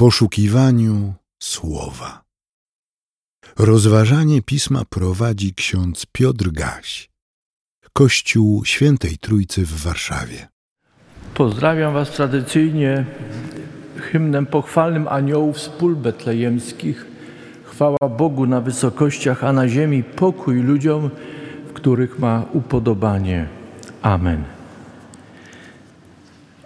poszukiwaniu słowa. Rozważanie pisma prowadzi ksiądz Piotr Gaś, Kościół Świętej Trójcy w Warszawie. Pozdrawiam Was tradycyjnie hymnem pochwalnym aniołów z pól betlejemskich. Chwała Bogu na wysokościach, a na ziemi pokój ludziom, w których ma upodobanie. Amen.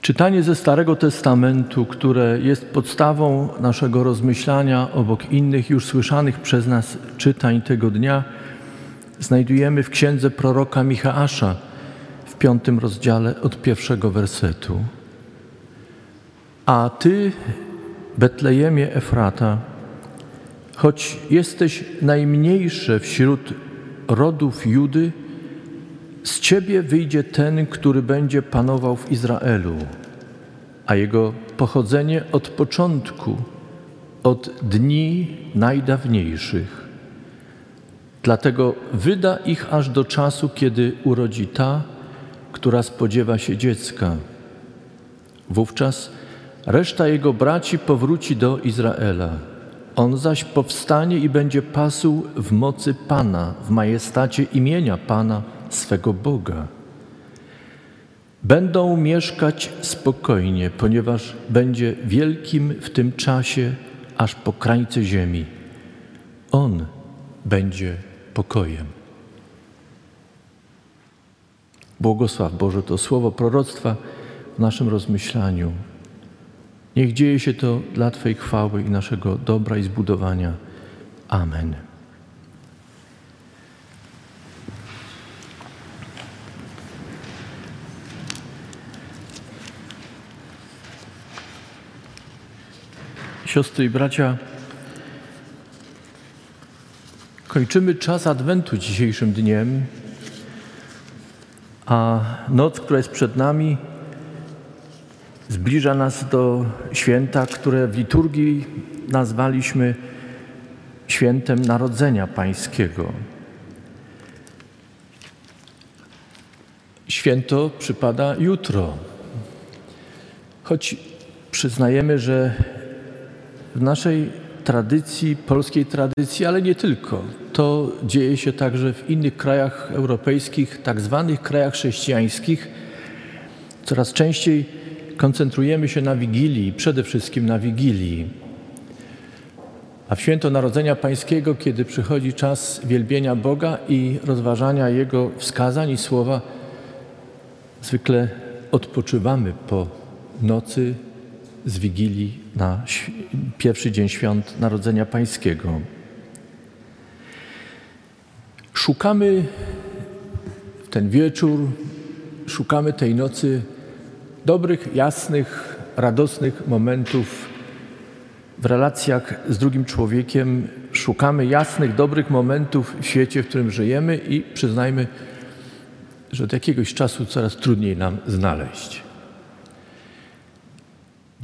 Czytanie ze Starego Testamentu, które jest podstawą naszego rozmyślania obok innych już słyszanych przez nas czytań tego dnia, znajdujemy w księdze proroka Michaasza w piątym rozdziale od pierwszego wersetu. A ty, Betlejemie Efrata, choć jesteś najmniejsze wśród rodów Judy, z ciebie wyjdzie ten, który będzie panował w Izraelu, a jego pochodzenie od początku, od dni najdawniejszych. Dlatego wyda ich aż do czasu, kiedy urodzi ta, która spodziewa się dziecka. Wówczas reszta jego braci powróci do Izraela. On zaś powstanie i będzie pasł w mocy Pana, w majestacie imienia Pana swego Boga. Będą mieszkać spokojnie, ponieważ będzie wielkim w tym czasie aż po krańce ziemi. On będzie pokojem. Błogosław Boże to słowo proroctwa w naszym rozmyślaniu. Niech dzieje się to dla Twojej chwały i naszego dobra i zbudowania. Amen. Siostry i bracia, kończymy czas Adwentu dzisiejszym dniem, a noc, która jest przed nami, zbliża nas do święta, które w liturgii nazwaliśmy świętem Narodzenia Pańskiego. Święto przypada jutro, choć przyznajemy, że w naszej tradycji, polskiej tradycji, ale nie tylko. To dzieje się także w innych krajach europejskich, tak zwanych krajach chrześcijańskich. Coraz częściej koncentrujemy się na Wigilii, przede wszystkim na Wigilii. A w święto Narodzenia Pańskiego, kiedy przychodzi czas wielbienia Boga i rozważania Jego wskazań i słowa, zwykle odpoczywamy po nocy z Wigilii na pierwszy dzień świąt Narodzenia Pańskiego. Szukamy w ten wieczór, szukamy tej nocy dobrych, jasnych, radosnych momentów w relacjach z drugim człowiekiem. Szukamy jasnych, dobrych momentów w świecie, w którym żyjemy i przyznajmy, że od jakiegoś czasu coraz trudniej nam znaleźć.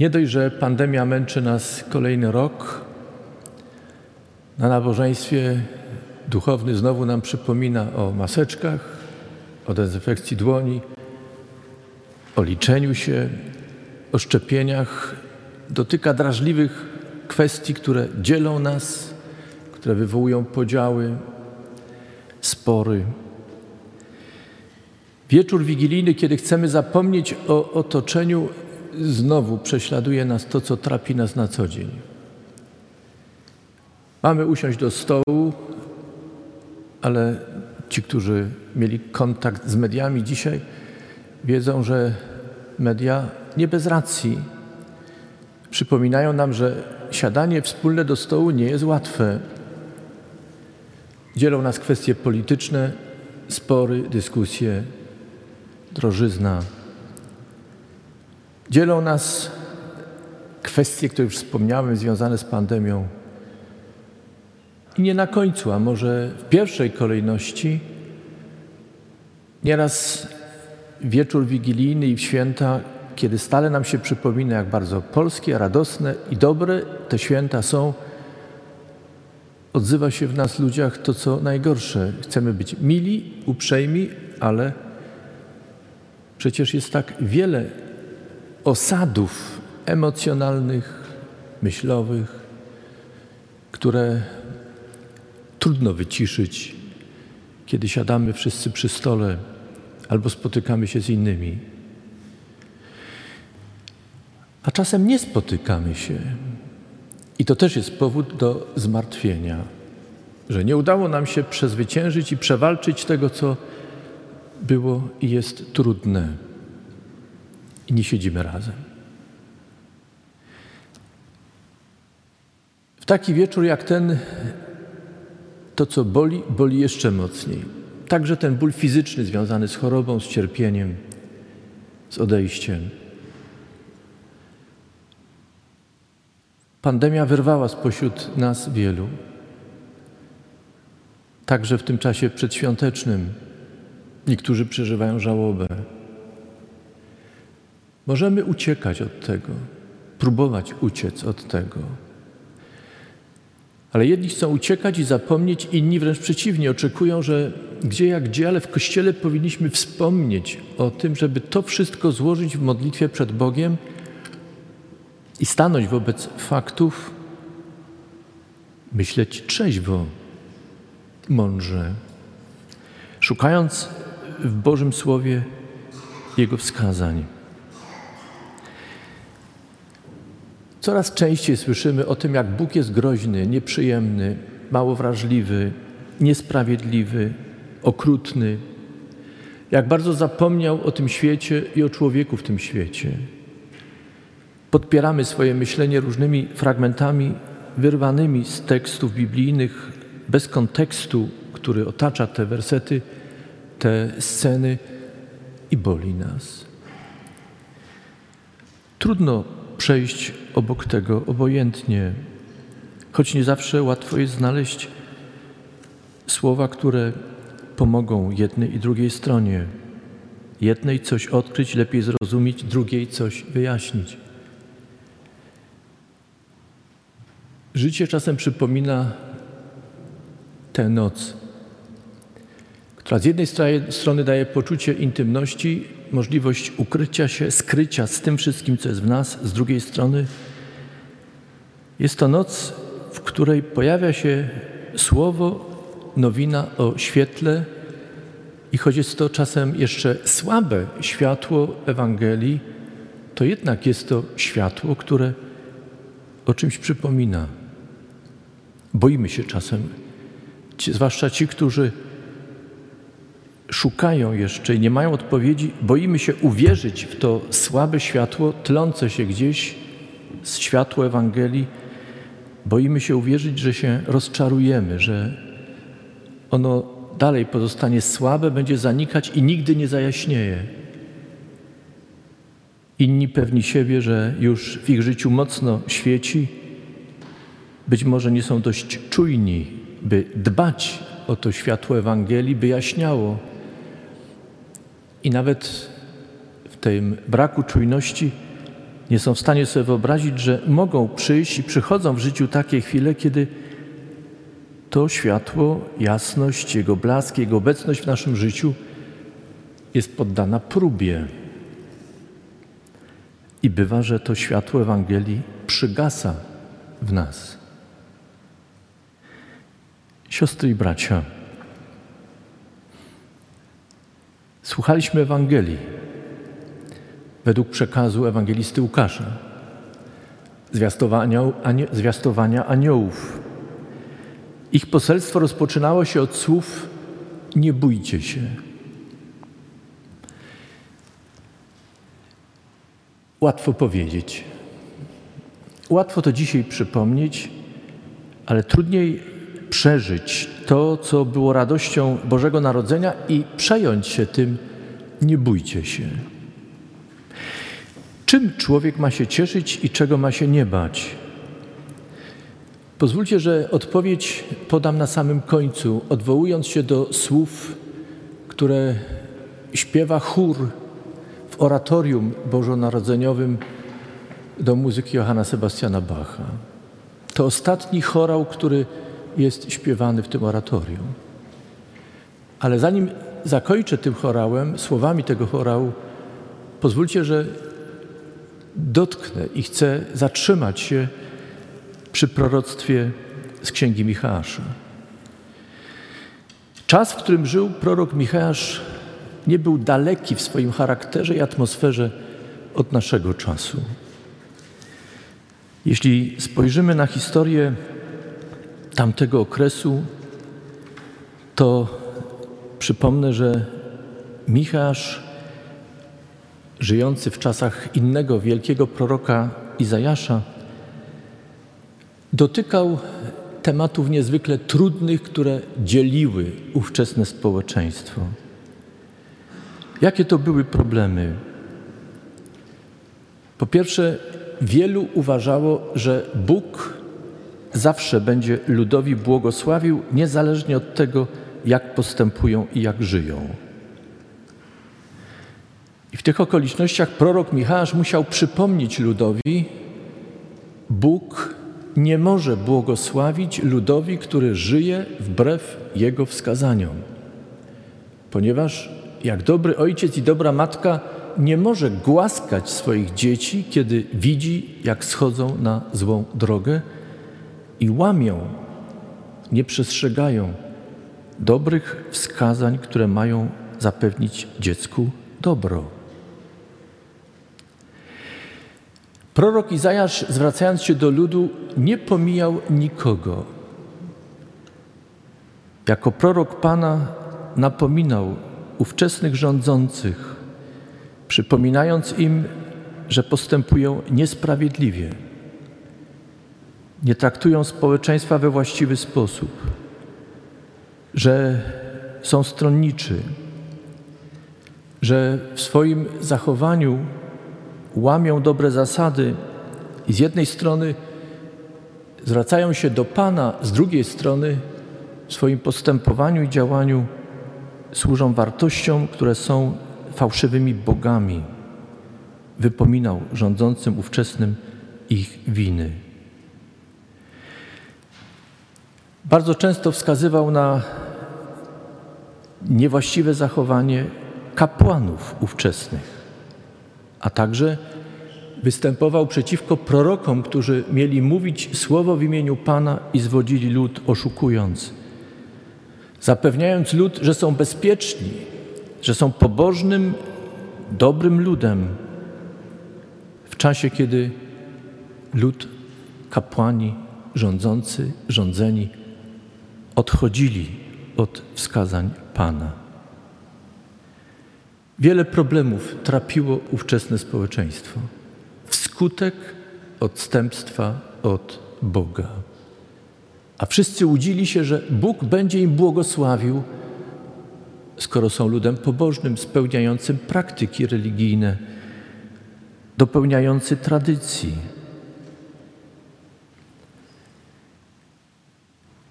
Nie dość, że pandemia męczy nas kolejny rok, na nabożeństwie duchowny znowu nam przypomina o maseczkach, o dezynfekcji dłoni, o liczeniu się, o szczepieniach. Dotyka drażliwych kwestii, które dzielą nas, które wywołują podziały, spory. Wieczór wigilijny, kiedy chcemy zapomnieć o otoczeniu, znowu prześladuje nas to, co trapi nas na co dzień. Mamy usiąść do stołu, ale ci, którzy mieli kontakt z mediami dzisiaj, wiedzą, że media nie bez racji przypominają nam, że siadanie wspólne do stołu nie jest łatwe. Dzielą nas kwestie polityczne, spory, dyskusje, drożyzna. Dzielą nas kwestie, które już wspomniałem, związane z pandemią. I nie na końcu, a może w pierwszej kolejności, nieraz wieczór wigilijny i w święta, kiedy stale nam się przypomina, jak bardzo polskie, radosne i dobre te święta są, odzywa się w nas ludziach to, co najgorsze. Chcemy być mili, uprzejmi, ale przecież jest tak wiele osadów emocjonalnych, myślowych, które trudno wyciszyć, kiedy siadamy wszyscy przy stole albo spotykamy się z innymi. A czasem nie spotykamy się. I to też jest powód do zmartwienia, że nie udało nam się przezwyciężyć i przewalczyć tego, co było i jest trudne. I nie siedzimy razem. W taki wieczór jak ten, to co boli, boli jeszcze mocniej. Także ten ból fizyczny związany z chorobą, z cierpieniem, z odejściem. Pandemia wyrwała spośród nas wielu, także w tym czasie przedświątecznym. Niektórzy przeżywają żałobę. Możemy uciekać od tego, próbować uciec od tego. Ale jedni chcą uciekać i zapomnieć, inni wręcz przeciwnie, oczekują, że gdzie jak gdzie, ale w kościele powinniśmy wspomnieć o tym, żeby to wszystko złożyć w modlitwie przed Bogiem i stanąć wobec faktów, myśleć trzeźwo, mądrze, szukając w Bożym Słowie Jego wskazań. Coraz częściej słyszymy o tym, jak Bóg jest groźny, nieprzyjemny, mało wrażliwy, niesprawiedliwy, okrutny. Jak bardzo zapomniał o tym świecie i o człowieku w tym świecie. Podpieramy swoje myślenie różnymi fragmentami wyrwanymi z tekstów biblijnych, bez kontekstu, który otacza te wersety, te sceny i boli nas. Trudno przejść obok tego obojętnie, choć nie zawsze łatwo jest znaleźć słowa, które pomogą jednej i drugiej stronie. Jednej coś odkryć, lepiej zrozumieć, drugiej coś wyjaśnić. Życie czasem przypomina tę noc, która z jednej strony daje poczucie intymności, możliwość ukrycia się, skrycia z tym wszystkim, co jest w nas, z drugiej strony jest to noc, w której pojawia się słowo, nowina o świetle i choć jest to czasem jeszcze słabe światło Ewangelii, to jednak jest to światło, które o czymś przypomina. Boimy się czasem, zwłaszcza ci, którzy szukają jeszcze i nie mają odpowiedzi, boimy się uwierzyć w to słabe światło, tlące się gdzieś z światło Ewangelii. Boimy się uwierzyć, że się rozczarujemy, że ono dalej pozostanie słabe, będzie zanikać i nigdy nie zajaśnieje. Inni pewni siebie, że już w ich życiu mocno świeci, być może nie są dość czujni, by dbać o to światło Ewangelii, by jaśniało i nawet w tym braku czujności nie są w stanie sobie wyobrazić, że mogą przyjść i przychodzą w życiu takie chwile, kiedy to światło, jasność, Jego blask, Jego obecność w naszym życiu jest poddana próbie. I bywa, że to światło Ewangelii przygasa w nas. Siostry i bracia, Słuchaliśmy Ewangelii według przekazu ewangelisty Łukasza, zwiastowania, zwiastowania aniołów. Ich poselstwo rozpoczynało się od słów: Nie bójcie się. Łatwo powiedzieć. Łatwo to dzisiaj przypomnieć, ale trudniej przeżyć to, co było radością Bożego Narodzenia i przejąć się tym, nie bójcie się. Czym człowiek ma się cieszyć i czego ma się nie bać? Pozwólcie, że odpowiedź podam na samym końcu, odwołując się do słów, które śpiewa chór w oratorium bożonarodzeniowym do muzyki Johanna Sebastiana Bacha. To ostatni chorał, który jest śpiewany w tym oratorium. Ale zanim zakończę tym chorałem, słowami tego chorału, pozwólcie, że dotknę i chcę zatrzymać się przy proroctwie z księgi Michała. Czas, w którym żył prorok Michał, nie był daleki w swoim charakterze i atmosferze od naszego czasu. Jeśli spojrzymy na historię tamtego okresu, to przypomnę, że Michał, żyjący w czasach innego wielkiego proroka Izajasza, dotykał tematów niezwykle trudnych, które dzieliły ówczesne społeczeństwo. Jakie to były problemy? Po pierwsze, wielu uważało, że Bóg zawsze będzie ludowi błogosławił, niezależnie od tego, jak postępują i jak żyją. I w tych okolicznościach prorok Michał musiał przypomnieć ludowi, Bóg nie może błogosławić ludowi, który żyje wbrew jego wskazaniom. Ponieważ jak dobry ojciec i dobra matka nie może głaskać swoich dzieci, kiedy widzi, jak schodzą na złą drogę i łamią, nie przestrzegają dobrych wskazań, które mają zapewnić dziecku dobro. Prorok Izajasz, zwracając się do ludu, nie pomijał nikogo. Jako prorok Pana napominał ówczesnych rządzących, przypominając im, że postępują niesprawiedliwie, nie traktują społeczeństwa we właściwy sposób, że są stronniczy, że w swoim zachowaniu łamią dobre zasady i z jednej strony zwracają się do Pana, z drugiej strony w swoim postępowaniu i działaniu służą wartościom, które są fałszywymi bogami. Wypominał rządzącym ówczesnym ich winy. Bardzo często wskazywał na niewłaściwe zachowanie kapłanów ówczesnych a także występował przeciwko prorokom, którzy mieli mówić słowo w imieniu Pana i zwodzili lud, oszukując, zapewniając lud, że są bezpieczni, że są pobożnym, dobrym ludem, w czasie, kiedy lud, kapłani, rządzący, rządzeni odchodzili od wskazań Pana. Wiele problemów trapiło ówczesne społeczeństwo wskutek odstępstwa od Boga. A wszyscy łudzili się, że Bóg będzie im błogosławił, skoro są ludem pobożnym, spełniającym praktyki religijne, dopełniający tradycji.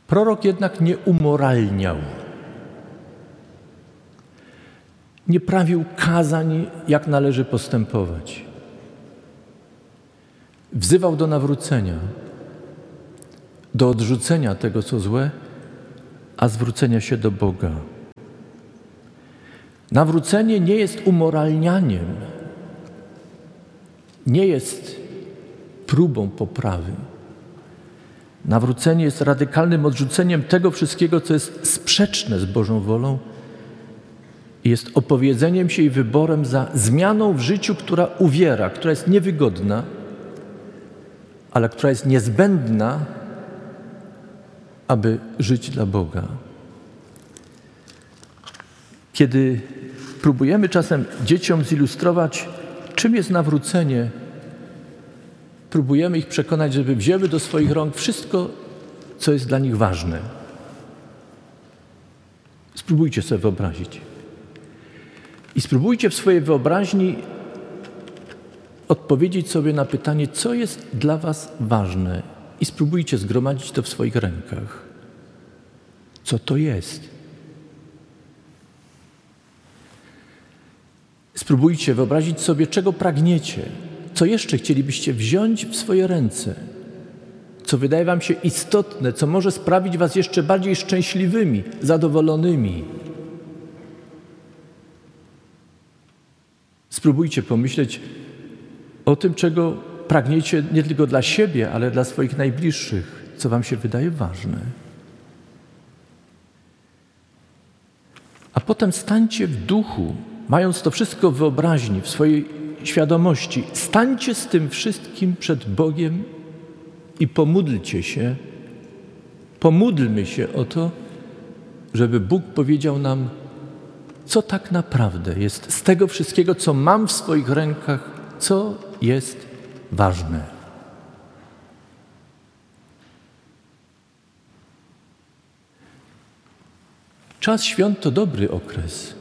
Prorok jednak nie umoralniał nie prawił kazań, jak należy postępować. Wzywał do nawrócenia, do odrzucenia tego, co złe, a zwrócenia się do Boga. Nawrócenie nie jest umoralnianiem, nie jest próbą poprawy. Nawrócenie jest radykalnym odrzuceniem tego wszystkiego, co jest sprzeczne z Bożą wolą jest opowiedzeniem się i wyborem za zmianą w życiu, która uwiera, która jest niewygodna, ale która jest niezbędna, aby żyć dla Boga. Kiedy próbujemy czasem dzieciom zilustrować, czym jest nawrócenie, próbujemy ich przekonać, żeby wzięły do swoich rąk wszystko, co jest dla nich ważne. Spróbujcie sobie wyobrazić. I spróbujcie w swojej wyobraźni odpowiedzieć sobie na pytanie, co jest dla Was ważne, i spróbujcie zgromadzić to w swoich rękach. Co to jest? Spróbujcie wyobrazić sobie, czego pragniecie, co jeszcze chcielibyście wziąć w swoje ręce, co wydaje Wam się istotne, co może sprawić Was jeszcze bardziej szczęśliwymi, zadowolonymi. Spróbujcie pomyśleć o tym, czego pragniecie nie tylko dla siebie, ale dla swoich najbliższych, co Wam się wydaje ważne. A potem stańcie w duchu, mając to wszystko w wyobraźni, w swojej świadomości, stańcie z tym wszystkim przed Bogiem i pomódlcie się, pomódlmy się o to, żeby Bóg powiedział nam, co tak naprawdę jest z tego wszystkiego, co mam w swoich rękach, co jest ważne. Czas świąt to dobry okres.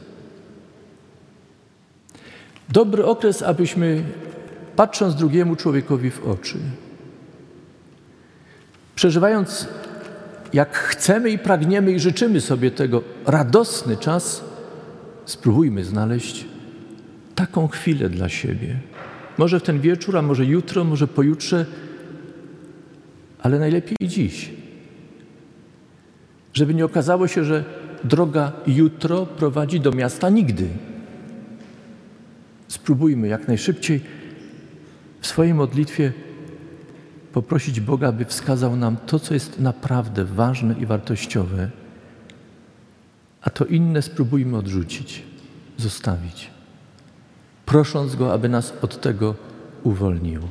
Dobry okres, abyśmy, patrząc drugiemu człowiekowi w oczy, przeżywając jak chcemy i pragniemy i życzymy sobie tego radosny czas, spróbujmy znaleźć taką chwilę dla siebie. Może w ten wieczór, a może jutro, może pojutrze, ale najlepiej dziś. Żeby nie okazało się, że droga jutro prowadzi do miasta nigdy. Spróbujmy jak najszybciej w swojej modlitwie poprosić Boga, aby wskazał nam to, co jest naprawdę ważne i wartościowe, a to inne spróbujmy odrzucić, zostawić, prosząc Go, aby nas od tego uwolnił.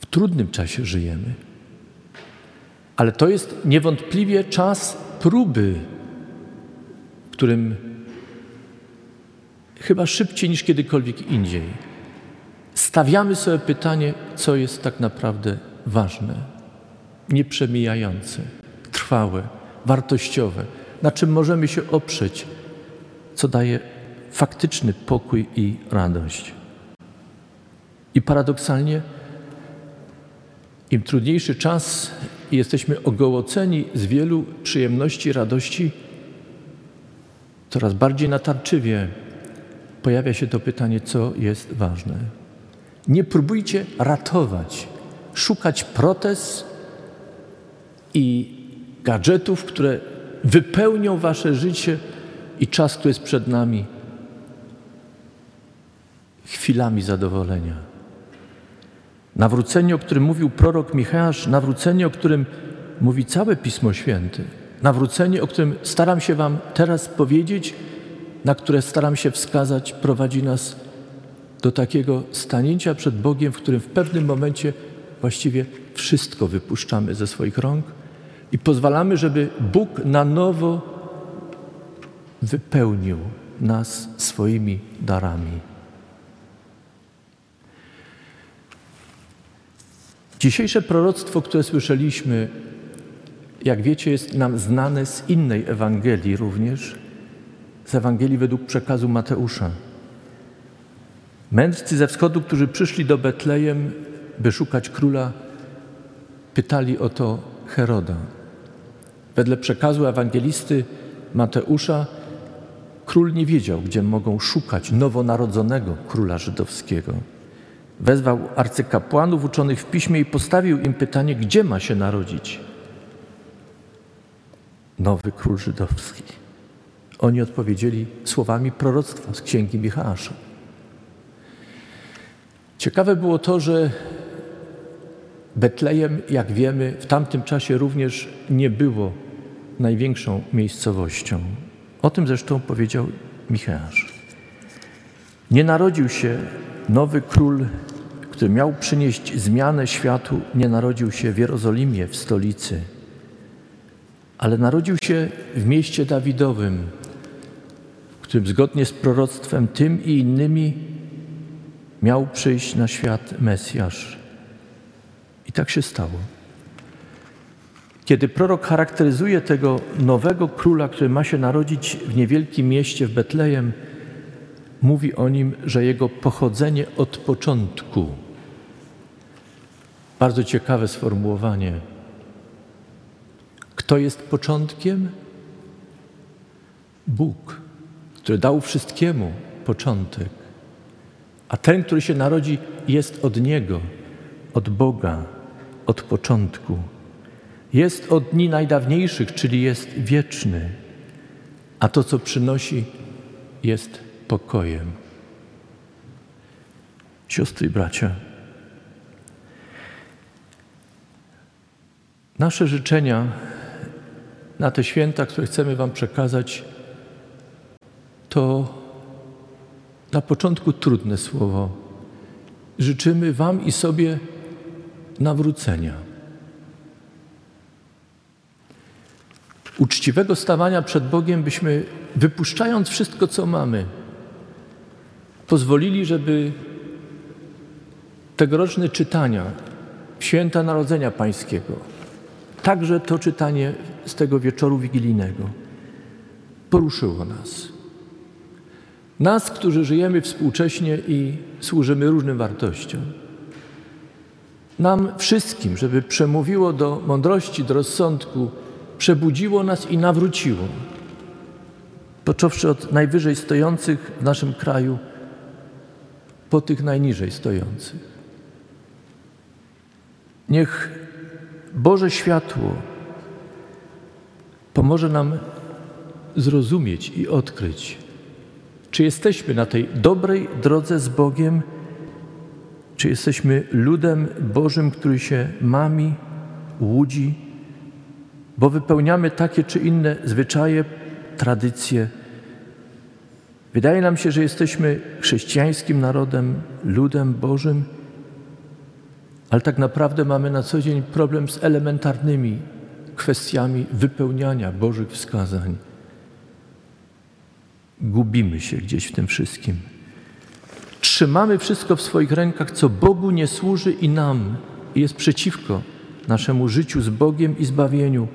W trudnym czasie żyjemy, ale to jest niewątpliwie czas próby, w którym chyba szybciej niż kiedykolwiek indziej stawiamy sobie pytanie, co jest tak naprawdę ważne, nieprzemijające, trwałe, wartościowe, na czym możemy się oprzeć, co daje faktyczny pokój i radość. I paradoksalnie, im trudniejszy czas i jesteśmy ogołoceni z wielu przyjemności, radości, coraz bardziej natarczywie pojawia się to pytanie, co jest ważne. Nie próbujcie ratować, szukać protez i gadżetów, które wypełnią wasze życie i czas, który jest przed nami, chwilami zadowolenia. Nawrócenie, o którym mówił prorok Michałasz, nawrócenie, o którym mówi całe Pismo Święte, nawrócenie, o którym staram się Wam teraz powiedzieć, na które staram się wskazać, prowadzi nas do takiego stanięcia przed Bogiem, w którym w pewnym momencie właściwie wszystko wypuszczamy ze swoich rąk i pozwalamy, żeby Bóg na nowo wypełnił nas swoimi darami. Dzisiejsze proroctwo, które słyszeliśmy, jak wiecie, jest nam znane z innej Ewangelii również, z Ewangelii według przekazu Mateusza. Mędrcy ze wschodu, którzy przyszli do Betlejem, by szukać króla, pytali o to Heroda. Wedle przekazu ewangelisty Mateusza, król nie wiedział, gdzie mogą szukać nowonarodzonego króla żydowskiego. Wezwał arcykapłanów uczonych w piśmie i postawił im pytanie, gdzie ma się narodzić nowy król żydowski. Oni odpowiedzieli słowami proroctwa z księgi Michała. Ciekawe było to, że Betlejem, jak wiemy, w tamtym czasie również nie było największą miejscowością. O tym zresztą powiedział Michał. Nie narodził się nowy król, który miał przynieść zmianę światu, nie narodził się w Jerozolimie, w stolicy, ale narodził się w mieście Dawidowym, którym zgodnie z proroctwem tym i innymi miał przyjść na świat Mesjasz. I tak się stało. Kiedy prorok charakteryzuje tego nowego króla, który ma się narodzić w niewielkim mieście w Betlejem, mówi o nim, że jego pochodzenie od początku. Bardzo ciekawe sformułowanie. Kto jest początkiem? Bóg, który dał wszystkiemu początek. A ten, który się narodzi, jest od Niego, od Boga, od początku. Jest od dni najdawniejszych, czyli jest wieczny, a to, co przynosi, jest pokojem. Siostry i bracia, nasze życzenia na te święta, które chcemy Wam przekazać, to na początku trudne słowo. Życzymy Wam i sobie nawrócenia. Uczciwego stawania przed Bogiem, byśmy wypuszczając wszystko, co mamy, pozwolili, żeby tegoroczne czytania Święta Narodzenia Pańskiego, także to czytanie z tego wieczoru wigilijnego, poruszyło nas. Nas, którzy żyjemy współcześnie i służymy różnym wartościom. Nam wszystkim, żeby przemówiło do mądrości, do rozsądku, przebudziło nas i nawróciło. Począwszy od najwyżej stojących w naszym kraju, po tych najniżej stojących. Niech Boże światło pomoże nam zrozumieć i odkryć, czy jesteśmy na tej dobrej drodze z Bogiem, czy jesteśmy ludem Bożym, który się mami, łudzi, bo wypełniamy takie czy inne zwyczaje, tradycje. Wydaje nam się, że jesteśmy chrześcijańskim narodem, ludem Bożym, ale tak naprawdę mamy na co dzień problem z elementarnymi kwestiami wypełniania Bożych wskazań. Gubimy się gdzieś w tym wszystkim. Trzymamy wszystko w swoich rękach, co Bogu nie służy i nam, i jest przeciwko naszemu życiu z Bogiem i zbawieniu.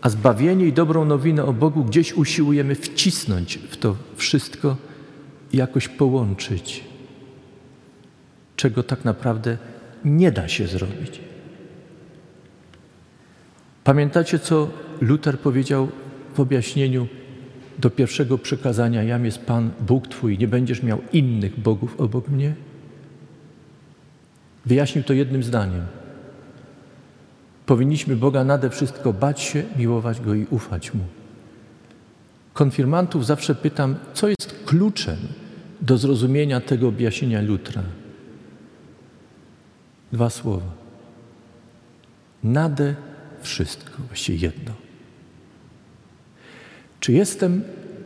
A zbawienie i dobrą nowinę o Bogu gdzieś usiłujemy wcisnąć w to wszystko i jakoś połączyć, czego tak naprawdę nie da się zrobić. Pamiętacie, co Luther powiedział w objaśnieniu do pierwszego przekazania: Jam jest Pan, Bóg Twój, nie będziesz miał innych bogów obok mnie? Wyjaśnił to jednym zdaniem. Powinniśmy Boga nade wszystko bać się, miłować Go i ufać Mu. Konfirmantów zawsze pytam, co jest kluczem do zrozumienia tego objaśnienia Lutra. Dwa słowa. Nade wszystko, właściwie jedno. Czy jestem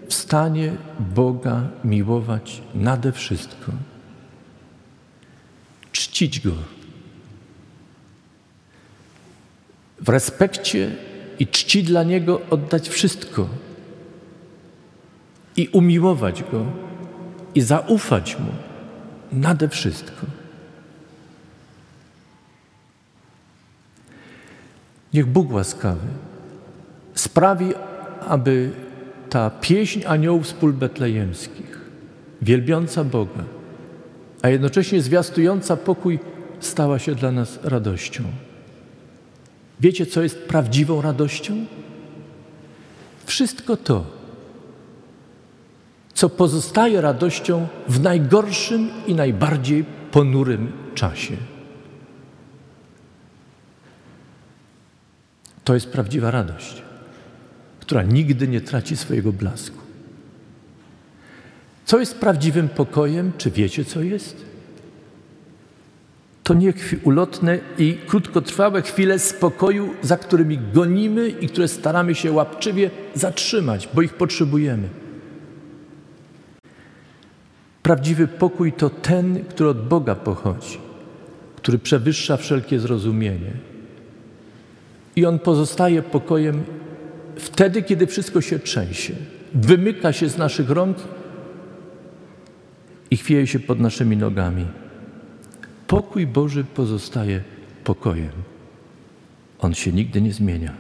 w stanie Boga miłować nade wszystko? Czcić Go. W respekcie i czci dla Niego oddać wszystko. I umiłować Go. I zaufać Mu nade wszystko. Niech Bóg łaskawy sprawi, aby ta pieśń aniołów z pól betlejemskich, wielbiąca Boga, a jednocześnie zwiastująca pokój, stała się dla nas radością. Wiecie, co jest prawdziwą radością? Wszystko to, co pozostaje radością w najgorszym i najbardziej ponurym czasie. To jest prawdziwa radość która nigdy nie traci swojego blasku. Co jest prawdziwym pokojem? Czy wiecie, co jest? To nie ulotne i krótkotrwałe chwile spokoju, za którymi gonimy i które staramy się łapczywie zatrzymać, bo ich potrzebujemy. Prawdziwy pokój to ten, który od Boga pochodzi, który przewyższa wszelkie zrozumienie. I on pozostaje pokojem wtedy, kiedy wszystko się trzęsie, wymyka się z naszych rąk i chwieje się pod naszymi nogami. Pokój Boży pozostaje pokojem. On się nigdy nie zmienia.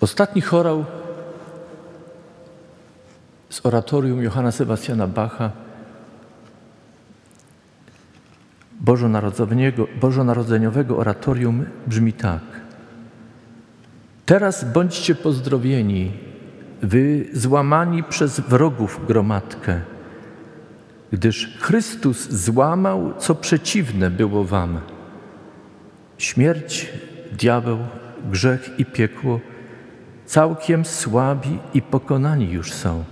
Ostatni chorał z oratorium Johanna Sebastiana Bacha bożonarodzeniowego oratorium brzmi tak. Teraz bądźcie pozdrowieni, wy złamani przez wrogów gromadkę, gdyż Chrystus złamał, co przeciwne było wam. Śmierć, diabeł, grzech i piekło całkiem słabi i pokonani już są.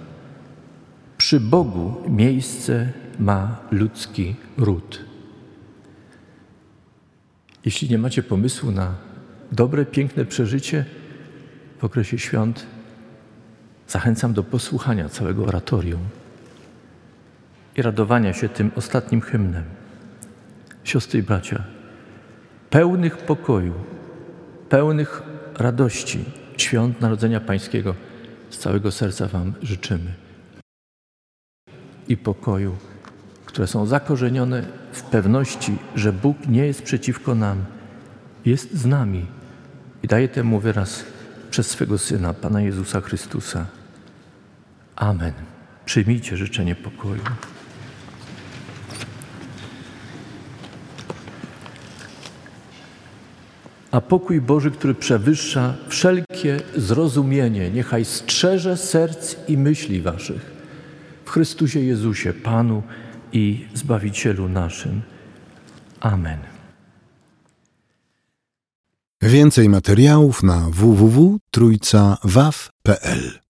Przy Bogu miejsce ma ludzki ród. Jeśli nie macie pomysłu na dobre, piękne przeżycie w okresie świąt, zachęcam do posłuchania całego oratorium i radowania się tym ostatnim hymnem. Siostry i bracia, pełnych pokoju, pełnych radości świąt Narodzenia Pańskiego z całego serca Wam życzymy. I pokoju, które są zakorzenione w pewności, że Bóg nie jest przeciwko nam, jest z nami i daje temu wyraz przez swego Syna, Pana Jezusa Chrystusa. Amen. Przyjmijcie życzenie pokoju. A pokój Boży, który przewyższa wszelkie zrozumienie, niechaj strzeże serc i myśli waszych w Chrystusie Jezusie, Panu i Zbawicielu naszym. Amen. Więcej materiałów na www.trójcawaw.pl